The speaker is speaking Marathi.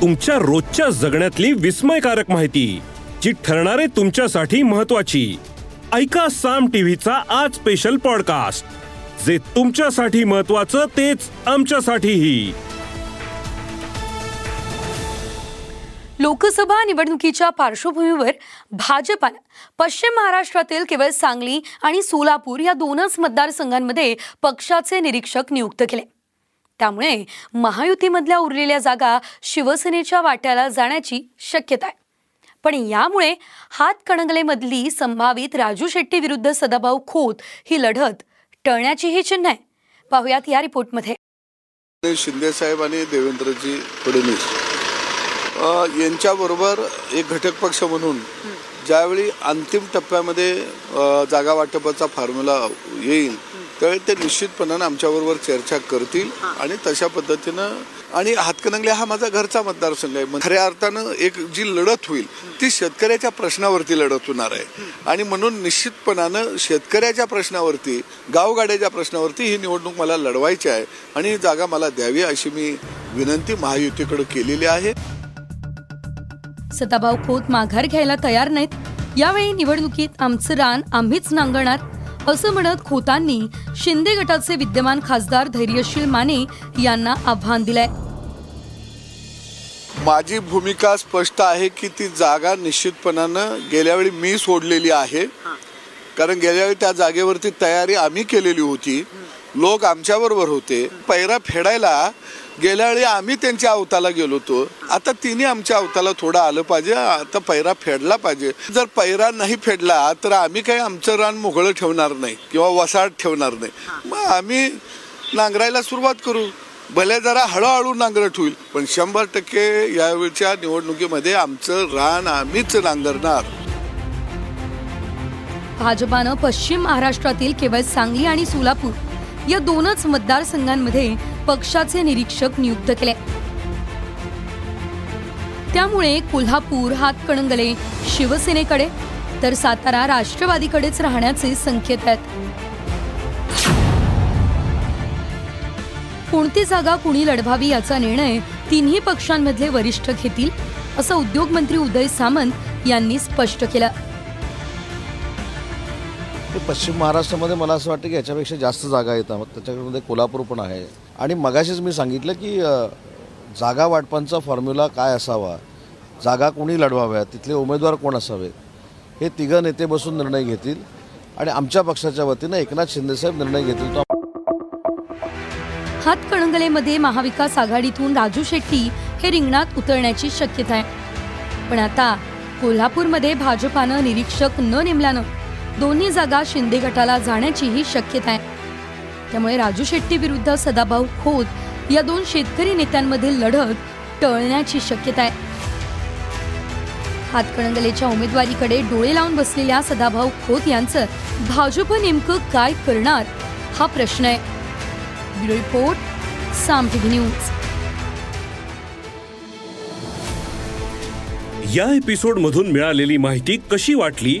तुमच्या रोजच्या जगण्यातली विस्मयकारक माहिती जी ठरणारे तुमच्यासाठी महत्वाची ऐका साम टीव्हीचा आज स्पेशल पॉडकास्ट जे तुमच्यासाठी महत्वाचं तेच आमच्यासाठीही. लोकसभा निवडणुकीच्या पार्श्वभूमीवर भाजपानं पश्चिम महाराष्ट्रातील केवळ सांगली आणि सोलापूर या दोनच मतदारसंघांमध्ये पक्षाचे निरीक्षक नियुक्त केले. त्यामुळे महायुतीमधल्या उरलेल्या जागा शिवसेनेच्या वाट्याला जाण्याची शक्यता आहे. पण यामुळे हातकणंगलेमधली संभावित राजू शेट्टी विरुद्ध सदाभाऊ खोत ही लढत टळण्याचीही चिन्ह आहे. पाहुयात या रिपोर्टमध्ये. शिंदे साहेब आणि देवेंद्रजी फडणवीस. यांच्याबरोबर एक घटक पक्ष म्हणून ज्यावेळी अंतिम टप्प्यामध्ये जागा वाटपाचा फॉर्म्युला येईल त्यावेळी ते निश्चितपणानं आमच्याबरोबर चर्चा करतील आणि तशा पद्धतीनं आणि हातकणंगले हा माझा घरचा मतदारसंघ आहे. मग खऱ्या अर्थानं एक जी लढत होईल ती शेतकऱ्याच्या प्रश्नावरती लढत होणार आहे. आणि म्हणून निश्चितपणानं शेतकऱ्याच्या प्रश्नावरती गावगाड्याच्या प्रश्नावरती ही निवडणूक मला लढवायची आहे आणि ही जागा मला द्यावी अशी मी विनंती महायुतीकडे केलेली आहे. सदाभाऊ खोत माघार घ्यायला तयार नाहीत. यावेळी निवडणुकीत आमचं रान आम्हीच नांगणार असं म्हणत खोतांनी शिंदे गटाचे विद्यमान खासदार धैर्यशील माने यांना आव्हान दिलंय. माझी भूमिका स्पष्ट आहे की ती जागा निश्चितपणानं गेल्या वेळी मी सोडलेली आहे. कारण गेल्या वेळी त्या जागेवरती तयारी आम्ही केलेली होती. लोक आमच्याबरोबर होते. पैरा फेडायला गेल्या वेळी आम्ही त्यांच्या अवताला गेलो होतो. आता तिने आमच्या अवताला थोडं आलं पाहिजे आता पैरा फेडला पाहिजे. जर पैरा नाही फेडला तर आम्ही काही आमचं रान मोकळं ठेवणार नाही किंवा वसाहत ठेवणार नाही. मग आम्ही नांगरायला सुरुवात करू. भले जरा हळूहळू नांगरट होईल पण शंभर टक्के यावेळच्या निवडणुकीमध्ये आमचं रान आम्हीच नांगरणार. भाजपानं पश्चिम महाराष्ट्रातील केवळ सांगली आणि सोलापूर या दोनच मतदारसंघांमध्ये पक्षाचे निरीक्षक नियुक्त केले. त्यामुळे कोल्हापूर हातकणंगले शिवसेनेकडे तर सातारा राष्ट्रवादीकडेच राहण्याचे संकेत आहेत. कोणती जागा कुणी लढवावी याचा निर्णय तिन्ही पक्षांमधले वरिष्ठ घेतील असं उद्योगमंत्री उदय सामंत यांनी स्पष्ट केलं. ते पश्चिम महाराष्ट्रामध्ये मला असं वाटतं की याच्यापेक्षा जास्त जागा येतात त्याच्यामध्ये कोल्हापूर पण आहे. आणि मगाशीच मी सांगितलं की जागा वाटपांचा फॉर्म्युला काय असावा? जागा कोणी लढवाव्या तिथले उमेदवार कोण असावेत? हे तिघं नेते बसून निर्णय घेतील. आणि आमच्या पक्षाच्या वतीनं एकनाथ शिंदेसाहेब निर्णय घेतील. तो हातकणंगलेमध्ये महाविकास आघाडीतून राजू शेट्टी हे रिंगणात उतरण्याची शक्यता आहे. पण आता कोल्हापूरमध्ये भाजपानं निरीक्षक न नेमल्यानं दोन्ही जागा शिंदे गटाला जाण्याचीही शक्यता आहे. त्यामुळे राजू शेट्टी विरुद्ध सदाभाऊ खोत या दोन शेतकरी नेत्यांमधील लढत टळण्याची शक्यता आहे. हातकणंगलेच्या उमेदवारीकडे डोळे लावून बसलेल्या सदाभाऊ खोत यांचं भाजप नेमकं काय करणार हा प्रश्न आहे. Report Saam news. या एपिसोड मधून मिळालेली माहिती कशी वाटली?